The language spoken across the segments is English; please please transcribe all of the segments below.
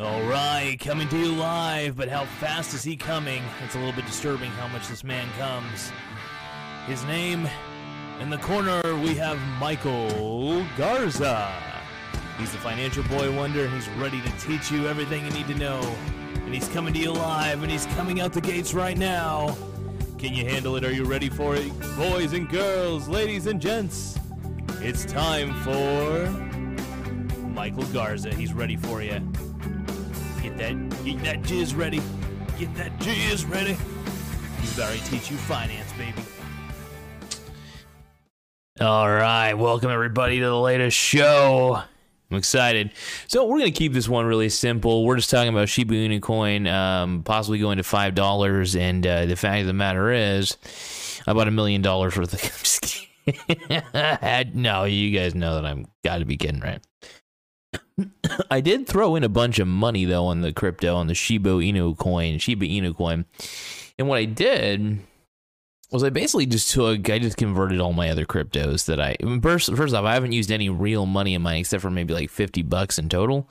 All right, coming to you live, but how fast is he coming? It's a little bit disturbing how much this man comes. His name in the corner, we have Michael Garza. He's the financial boy wonder, and he's ready to teach you everything you need to know. And he's coming to you live, and he's coming out the gates right now. Can you handle it? Are you ready for it? Boys and girls, ladies and gents, it's time for Michael Garza. He's ready for you. Get that, get that jizz ready. Get that jizz ready. To teach you finance, baby. All right, welcome everybody to the latest show. I'm excited. So we're gonna keep this one really simple. We're just talking about Shiba Inu coin, um, possibly going to five dollars. And uh, the fact of the matter is, I bought a million dollars worth of. No, you guys know that I'm got to be kidding, right? I did throw in a bunch of money though on the crypto on the Shiba Inu coin, Shiba Inu coin, and what I did was I basically just took, I just converted all my other cryptos that I first. First off, I haven't used any real money in mine except for maybe like fifty bucks in total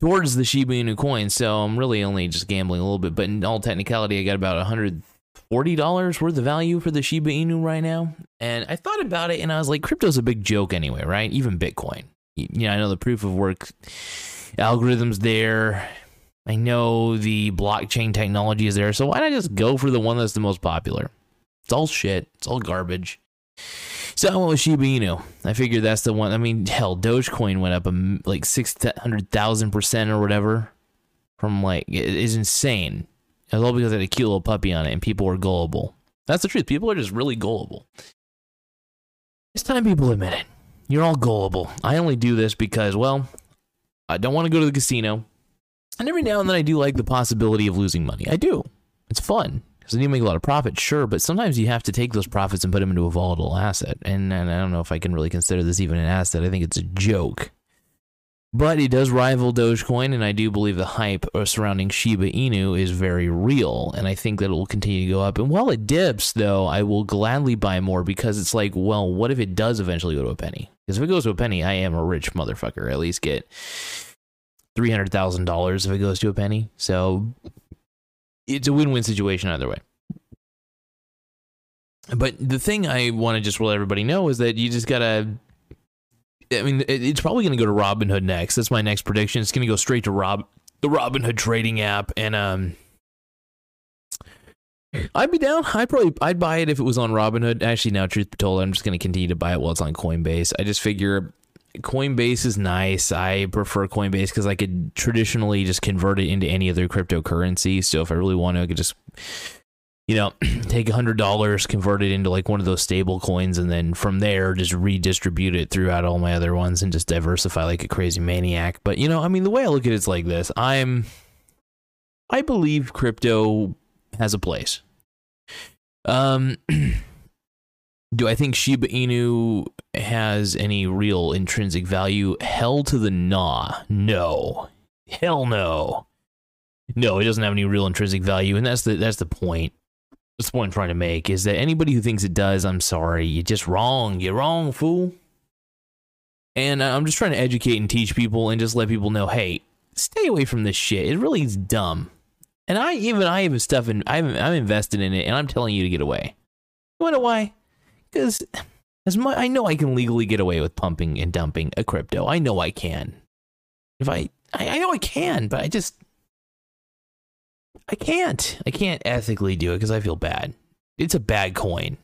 towards the Shiba Inu coin. So I'm really only just gambling a little bit. But in all technicality, I got about hundred forty dollars worth of value for the Shiba Inu right now. And I thought about it, and I was like, crypto's a big joke anyway, right? Even Bitcoin. You know, I know the proof of work algorithms there. I know the blockchain technology is there. So why not just go for the one that's the most popular? It's all shit. It's all garbage. So I went with Shiba Inu. I figured that's the one. I mean, hell, Dogecoin went up a, like six hundred thousand percent or whatever. From like, it is insane. It's all because it had a cute little puppy on it, and people were gullible. That's the truth. People are just really gullible. It's time people admit it. You're all gullible. I only do this because, well, I don't want to go to the casino. And every now and then I do like the possibility of losing money. I do. It's fun because then you make a lot of profit, sure, but sometimes you have to take those profits and put them into a volatile asset. And, and I don't know if I can really consider this even an asset. I think it's a joke. But it does rival Dogecoin, and I do believe the hype uh, surrounding Shiba Inu is very real, and I think that it will continue to go up. And while it dips, though, I will gladly buy more because it's like, well, what if it does eventually go to a penny? Because if it goes to a penny, I am a rich motherfucker. At least get three hundred thousand dollars if it goes to a penny. So it's a win-win situation either way. But the thing I want to just let everybody know is that you just gotta. I mean, it's probably going to go to Robinhood next. That's my next prediction. It's going to go straight to Rob, the Robinhood trading app, and um, I'd be down. I'd probably I'd buy it if it was on Robinhood. Actually, now truth be told, I'm just going to continue to buy it while it's on Coinbase. I just figure Coinbase is nice. I prefer Coinbase because I could traditionally just convert it into any other cryptocurrency. So if I really want to, I could just, you know, take a hundred dollars, convert it into like one of those stable coins, and then from there just redistribute it throughout all my other ones and just diversify like a crazy maniac. But you know, I mean, the way I look at it is like this: I'm, I believe crypto has a place. Um. Do I think Shiba Inu has any real intrinsic value? Hell to the nah. No. Hell no. No, it doesn't have any real intrinsic value, and that's the that's the point. That's the point I'm trying to make is that anybody who thinks it does, I'm sorry, you're just wrong. You're wrong, fool. And uh, I'm just trying to educate and teach people and just let people know, hey, stay away from this shit. It really is dumb. And I even I have stuff in I'm I'm invested in it, and I'm telling you to get away. You wanna know why? Because as much I know I can legally get away with pumping and dumping a crypto. I know I can. If I, I, I know I can, but I just I can't. I can't ethically do it because I feel bad. It's a bad coin.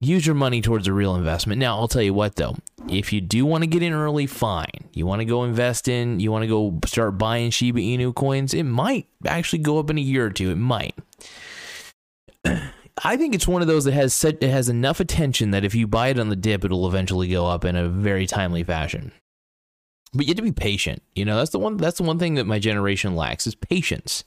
Use your money towards a real investment. Now, I'll tell you what though. If you do want to get in early, fine. You want to go invest in, you want to go start buying Shiba Inu coins, it might actually go up in a year or two. It might. I think it's one of those that has set, it has enough attention that if you buy it on the dip, it'll eventually go up in a very timely fashion. But you have to be patient. You know, that's the one that's the one thing that my generation lacks is patience.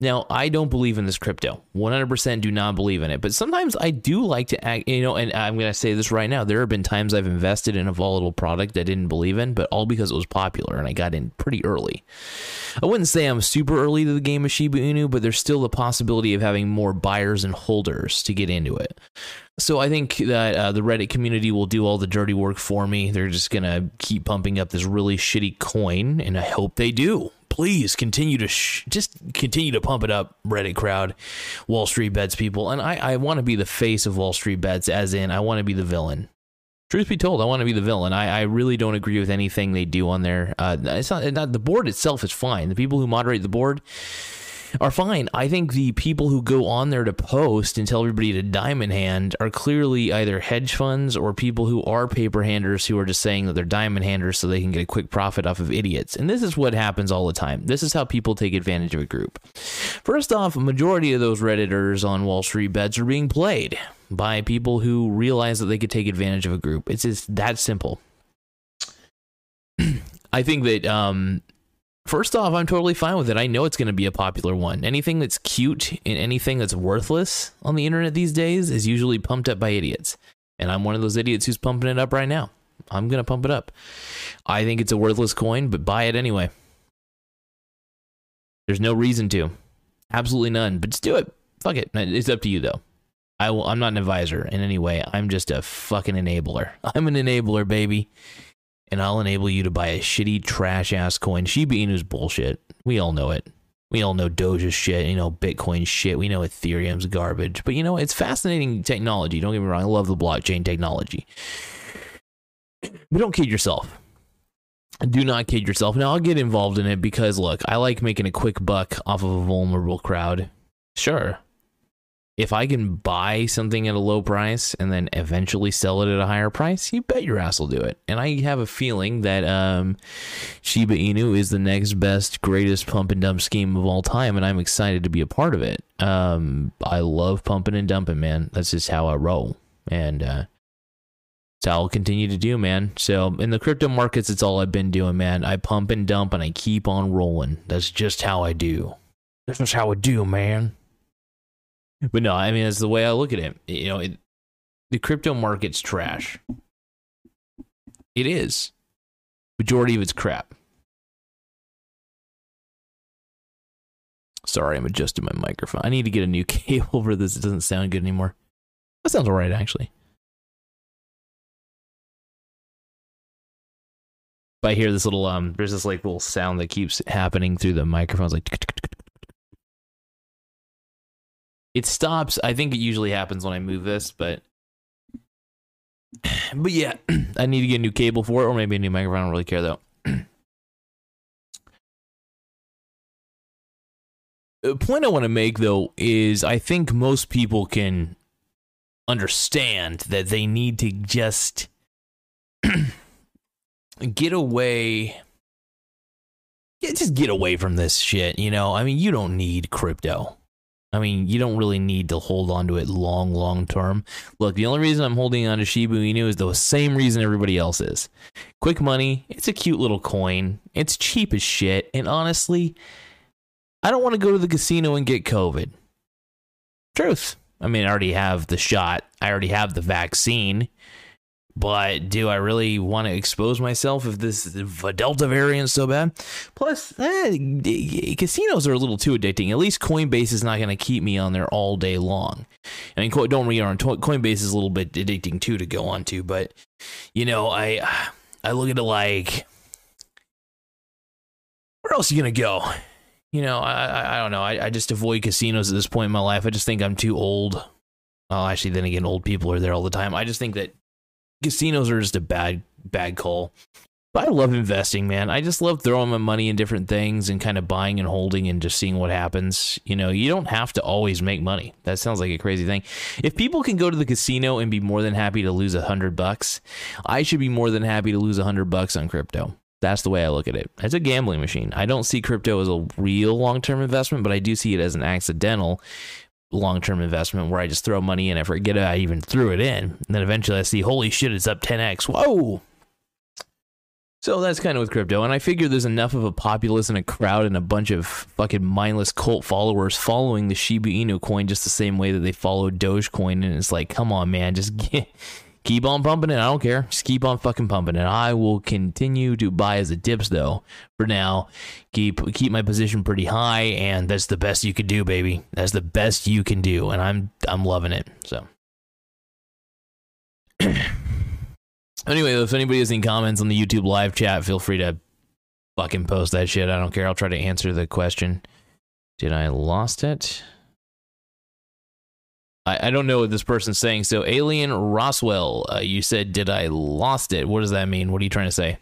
Now, I don't believe in this crypto. 100% do not believe in it. But sometimes I do like to act, you know, and I'm going to say this right now. There have been times I've invested in a volatile product I didn't believe in, but all because it was popular and I got in pretty early. I wouldn't say I'm super early to the game of Shiba Inu, but there's still the possibility of having more buyers and holders to get into it. So I think that uh, the Reddit community will do all the dirty work for me. They're just going to keep pumping up this really shitty coin, and I hope they do please continue to sh- just continue to pump it up, Reddit crowd, Wall Street bets people, and I I want to be the face of Wall Street bets, as in I want to be the villain. Truth be told, I want to be the villain. I, I really don't agree with anything they do on there. Uh, it's not, not the board itself is fine. The people who moderate the board are fine. I think the people who go on there to post and tell everybody to diamond hand are clearly either hedge funds or people who are paper handers who are just saying that they're diamond handers so they can get a quick profit off of idiots. And this is what happens all the time. This is how people take advantage of a group. First off, a majority of those Redditors on Wall Street bets are being played by people who realize that they could take advantage of a group. It's just that simple. I think that um, First off, I'm totally fine with it. I know it's going to be a popular one. Anything that's cute and anything that's worthless on the internet these days is usually pumped up by idiots. And I'm one of those idiots who's pumping it up right now. I'm going to pump it up. I think it's a worthless coin, but buy it anyway. There's no reason to. Absolutely none. But just do it. Fuck it. It's up to you, though. I will, I'm not an advisor in any way. I'm just a fucking enabler. I'm an enabler, baby and I'll enable you to buy a shitty trash ass coin. Shiba Inu's bullshit. We all know it. We all know Doge's shit. You know Bitcoin shit. We know Ethereum's garbage. But you know it's fascinating technology. Don't get me wrong. I love the blockchain technology. But don't kid yourself. Do not kid yourself. Now I'll get involved in it because look, I like making a quick buck off of a vulnerable crowd. Sure, if I can buy something at a low price and then eventually sell it at a higher price, you bet your ass will do it. And I have a feeling that um, Shiba Inu is the next best, greatest pump and dump scheme of all time, and I'm excited to be a part of it. Um, I love pumping and dumping, man. That's just how I roll, and uh, that's how I'll continue to do, man. So in the crypto markets, it's all I've been doing, man. I pump and dump, and I keep on rolling. That's just how I do. That's just how I do, man. But no, I mean that's the way I look at it. You know, it, the crypto market's trash. It is. Majority of it's crap. Sorry, I'm adjusting my microphone. I need to get a new cable for this. It doesn't sound good anymore. That sounds alright, actually. But I hear this little um, there's this like little sound that keeps happening through the microphones, like it stops. I think it usually happens when I move this, but but yeah, I need to get a new cable for it, or maybe a new microphone. I don't really care though. the point I want to make though is I think most people can understand that they need to just get away yeah, just get away from this shit, you know? I mean, you don't need crypto. I mean, you don't really need to hold on to it long, long term. Look, the only reason I'm holding on to Shiba Inu is the same reason everybody else is. Quick money. It's a cute little coin. It's cheap as shit. And honestly, I don't want to go to the casino and get COVID. Truth. I mean, I already have the shot. I already have the vaccine. But do I really want to expose myself if this if Delta variant is so bad? Plus, eh, casinos are a little too addicting. At least Coinbase is not going to keep me on there all day long. I mean, don't read on Coinbase is a little bit addicting too to go on to, but you know, I I look at it like, where else are you gonna go? You know, I I, I don't know. I, I just avoid casinos at this point in my life. I just think I'm too old. Well, actually, then again, old people are there all the time. I just think that casinos are just a bad bad call. But I love investing, man. I just love throwing my money in different things and kind of buying and holding and just seeing what happens. You know, you don't have to always make money. That sounds like a crazy thing. If people can go to the casino and be more than happy to lose a hundred bucks, I should be more than happy to lose a hundred bucks on crypto. That's the way I look at it. It's a gambling machine. I don't see crypto as a real long term investment, but I do see it as an accidental long term investment where I just throw money in, I forget I even threw it in. And then eventually I see, holy shit, it's up 10x. Whoa. So that's kind of with crypto. And I figure there's enough of a populace and a crowd and a bunch of fucking mindless cult followers following the Shiba Inu coin just the same way that they followed Dogecoin. And it's like, come on, man, just get keep on pumping it. I don't care. Just keep on fucking pumping it. I will continue to buy as it dips though. For now, keep keep my position pretty high, and that's the best you could do, baby. That's the best you can do, and I'm I'm loving it. So. anyway, if anybody has any comments on the YouTube live chat, feel free to fucking post that shit. I don't care. I'll try to answer the question. Did I lost it? I, I don't know what this person's saying. So, Alien Roswell, uh, you said, did I lost it? What does that mean? What are you trying to say?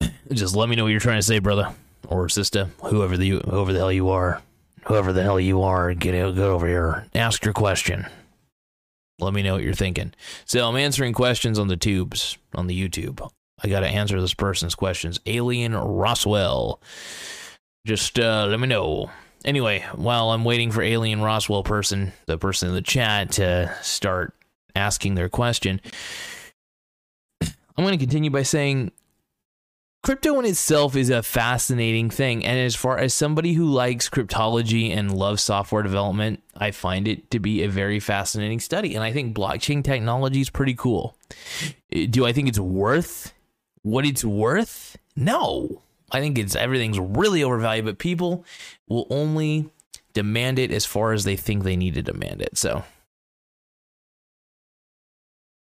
Just let me know what you're trying to say, brother or sister, whoever the whoever the hell you are, whoever the hell you are. Get over here. Ask your question. Let me know what you're thinking. So I'm answering questions on the tubes on the YouTube. I got to answer this person's questions. Alien Roswell. Just uh, let me know. Anyway, while I'm waiting for Alien Roswell person, the person in the chat to start asking their question, I'm going to continue by saying crypto in itself is a fascinating thing. And as far as somebody who likes cryptology and loves software development, I find it to be a very fascinating study. And I think blockchain technology is pretty cool. Do I think it's worth what it's worth? No. I think it's everything's really overvalued, but people will only demand it as far as they think they need to demand it. So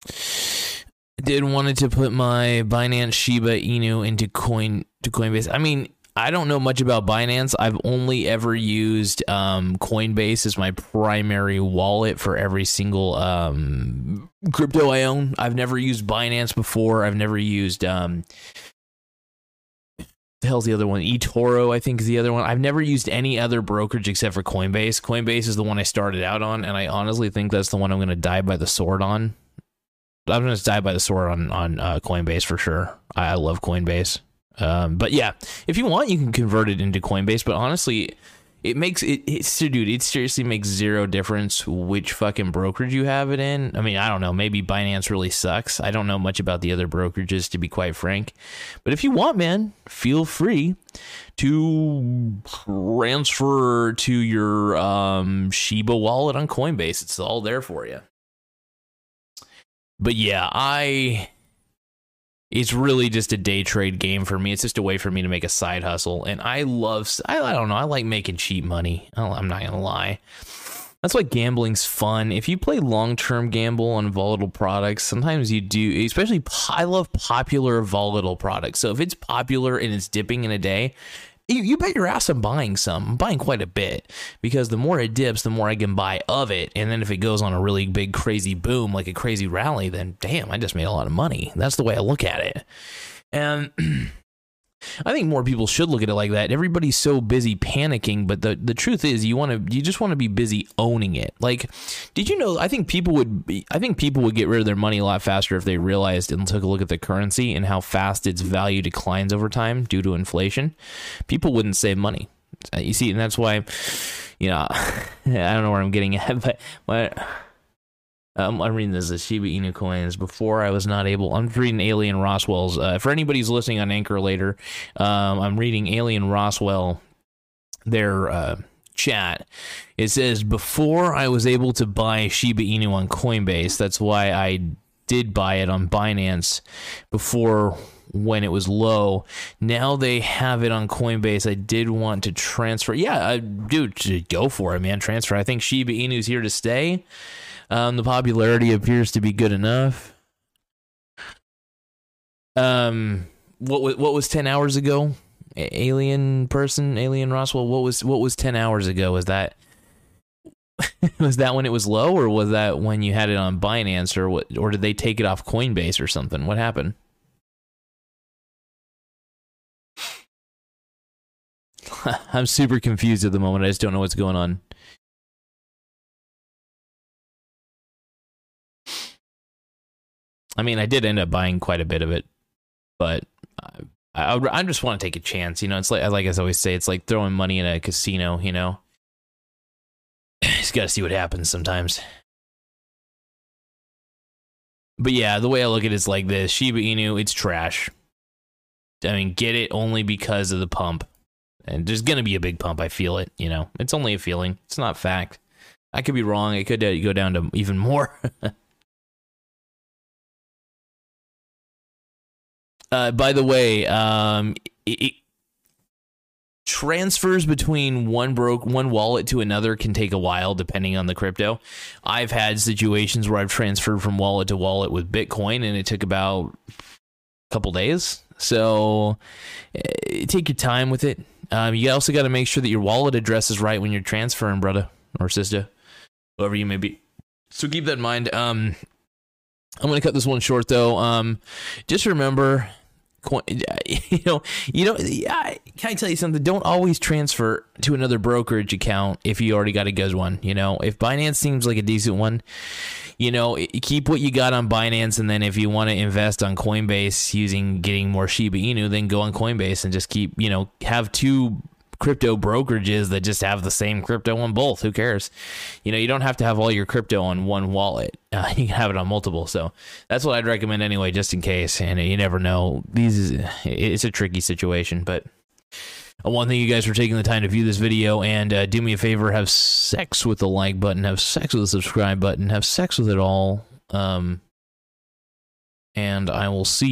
I did wanted to put my Binance Shiba Inu into coin to Coinbase. I mean, I don't know much about Binance. I've only ever used um, Coinbase as my primary wallet for every single um, crypto I own. I've never used Binance before. I've never used um, the hell's the other one? eToro, I think is the other one. I've never used any other brokerage except for Coinbase. Coinbase is the one I started out on, and I honestly think that's the one I'm going to die by the sword on. I'm gonna die by the sword on on uh, Coinbase for sure. I, I love Coinbase. Um, but yeah, if you want, you can convert it into Coinbase. But honestly, it makes it, it's dude. It seriously makes zero difference which fucking brokerage you have it in. I mean, I don't know. Maybe Binance really sucks. I don't know much about the other brokerages to be quite frank. But if you want, man, feel free to transfer to your um, Shiba wallet on Coinbase. It's all there for you but yeah, I it's really just a day trade game for me. It's just a way for me to make a side hustle, and I love I, I don't know I like making cheap money. I'm not gonna lie. That's why gambling's fun. If you play long term gamble on volatile products, sometimes you do. Especially, I love popular volatile products. So if it's popular and it's dipping in a day, you, you bet your ass I'm buying some. I'm buying quite a bit because the more it dips, the more I can buy of it. And then if it goes on a really big, crazy boom, like a crazy rally, then damn, I just made a lot of money. That's the way I look at it. And I think more people should look at it like that. Everybody's so busy panicking, but the, the truth is you want to you just want to be busy owning it. Like, did you know I think people would be, I think people would get rid of their money a lot faster if they realized and took a look at the currency and how fast its value declines over time due to inflation. People wouldn't save money. You see, and that's why you know, I don't know where I'm getting at, but um, I'm reading this as Shiba Inu coins. Before I was not able. I'm reading Alien Roswell's. Uh, for anybody who's listening on Anchor later, um, I'm reading Alien Roswell. Their uh, chat. It says before I was able to buy Shiba Inu on Coinbase. That's why I did buy it on Binance before when it was low. Now they have it on Coinbase. I did want to transfer. Yeah, I, dude, go for it, man. Transfer. I think Shiba Inu's here to stay. Um, the popularity appears to be good enough. Um, what what was ten hours ago? alien person, alien Roswell. What was what was ten hours ago? Was that was that when it was low, or was that when you had it on Binance, or what? Or did they take it off Coinbase or something? What happened? I'm super confused at the moment. I just don't know what's going on. I mean, I did end up buying quite a bit of it, but I, I, I just want to take a chance. You know, it's like like I always say, it's like throwing money in a casino. You know, just got to see what happens sometimes. But yeah, the way I look at it is like this: Shiba Inu, it's trash. I mean, get it only because of the pump, and there's gonna be a big pump. I feel it. You know, it's only a feeling. It's not fact. I could be wrong. It could uh, go down to even more. Uh, by the way, um, it, it, transfers between one broke one wallet to another can take a while depending on the crypto. I've had situations where I've transferred from wallet to wallet with Bitcoin, and it took about a couple days. So uh, take your time with it. Um, you also got to make sure that your wallet address is right when you're transferring, brother or sister, whoever you may be. So keep that in mind. Um, I'm going to cut this one short though. Um, just remember, you know, you know, can I tell you something? Don't always transfer to another brokerage account if you already got a good one. You know, if Binance seems like a decent one, you know, keep what you got on Binance, and then if you want to invest on Coinbase using getting more Shiba Inu, then go on Coinbase and just keep, you know, have two crypto brokerages that just have the same crypto on both. Who cares? You know, you don't have to have all your crypto on one wallet. Uh, you can have it on multiple. So that's what I'd recommend anyway, just in case. And you never know. These it's a tricky situation, but. Want thank you guys for taking the time to view this video and uh, do me a favor have sex with the like button, have sex with the subscribe button, have sex with it all. Um, and I will see